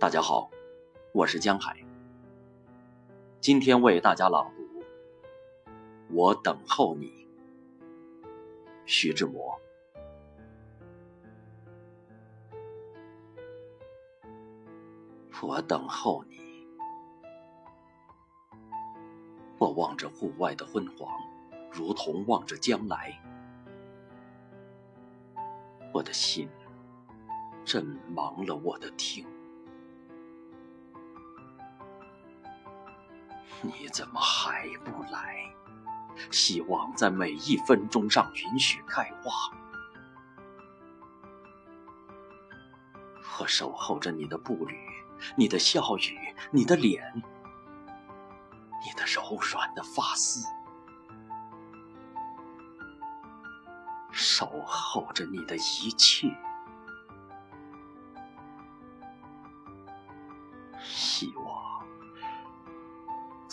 大家好，我是江海。今天为大家朗读《我等候你》，徐志摩。我等候你，我望着户外的昏黄，如同望着将来。我的心正忙了我的听，你怎么还不来？希望在每一分钟上允许开花。我守候着你的步履，你的笑语，你的脸，你的柔软的发丝。守候着你的一切，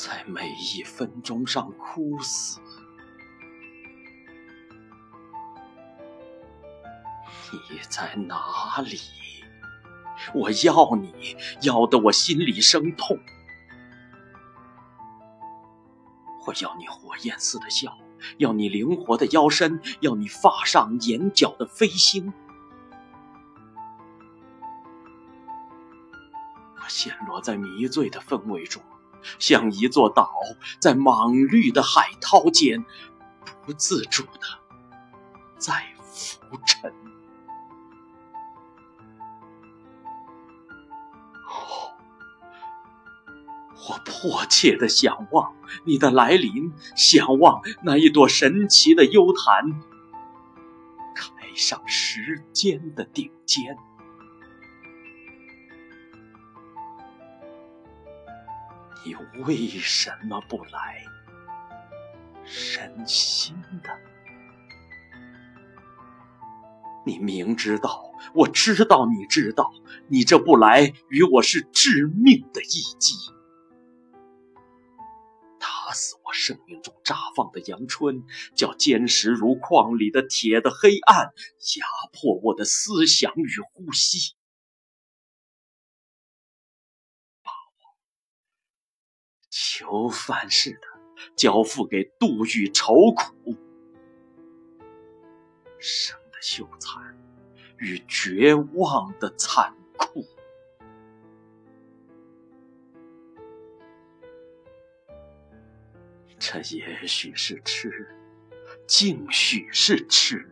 在每一分钟上枯死。你在哪里？我要你，要得我心里生痛。我要你火焰似的笑。要你灵活的腰身，要你发上眼角的飞星。我陷落在迷醉的氛围中，像一座岛，在莽绿的海涛间，不自主的在浮沉。我迫切的想望你的来临，想望那一朵神奇的幽檀开上时间的顶尖。你为什么不来？人心的，你明知道，我知道，你知道，你这不来与我是致命的一击。打死我生命中绽放的阳春，叫坚实如矿里的铁的黑暗压迫我的思想与呼吸，把我囚犯似的交付给度与愁苦，生的羞惭与绝望的残酷。这也许是痴，竟许是痴。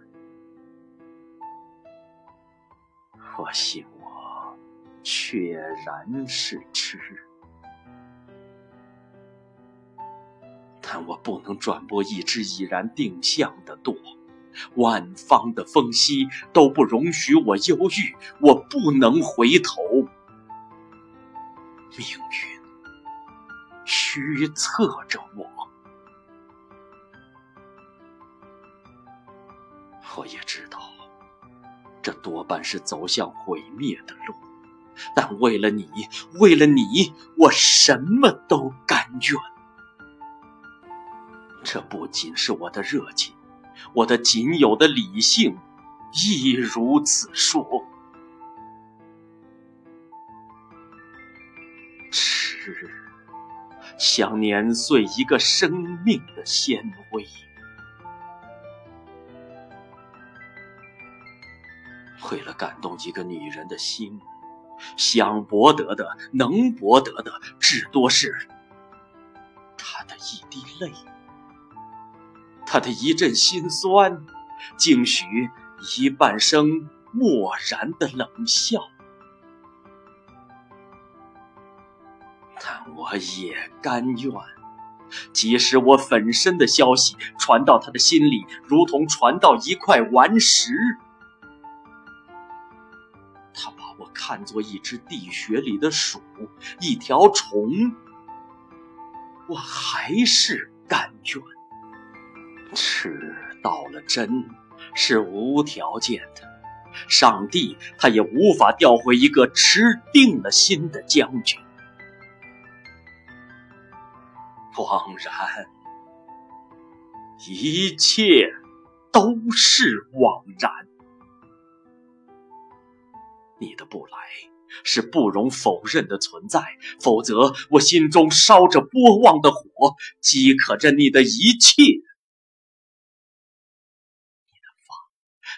我信我，确然是痴。但我不能转播一只已然定向的舵，万方的风息都不容许我忧郁，我不能回头。命运虚测着我。我也知道，这多半是走向毁灭的路，但为了你，为了你，我什么都甘愿。这不仅是我的热情，我的仅有的理性亦如此说。痴，想碾碎一个生命的纤维。为了感动一个女人的心，想博得的、能博得的，至多是她的一滴泪，他的一阵心酸，竟许一半生漠然的冷笑。但我也甘愿，即使我粉身的消息传到他的心里，如同传到一块顽石。他把我看作一只地穴里的鼠，一条虫，我还是甘愿。到了真，是无条件的。上帝他也无法调回一个吃定了心的将军。枉然，一切都是枉然。你的不来，是不容否认的存在，否则我心中烧着波望的火，饥渴着你的一切。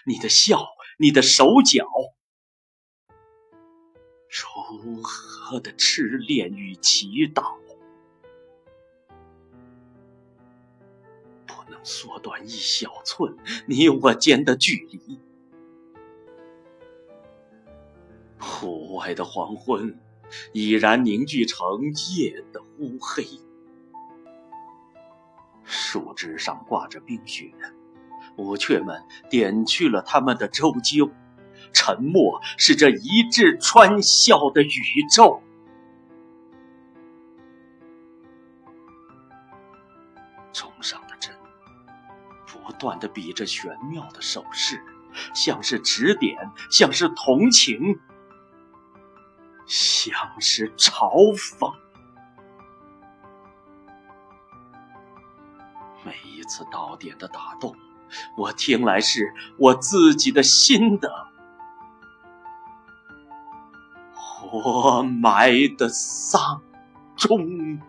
你的笑，你的手脚，如何的痴恋与祈祷，不能缩短一小寸你我间的距离。户外的黄昏已然凝聚成夜的乌黑，树枝上挂着冰雪，乌雀们点去了他们的周究。沉默是这一掷穿笑的宇宙。钟上的针不断的比着玄妙的手势，像是指点，像是同情。像是嘲讽，每一次到点的打动，我听来是我自己的心的活埋的丧钟。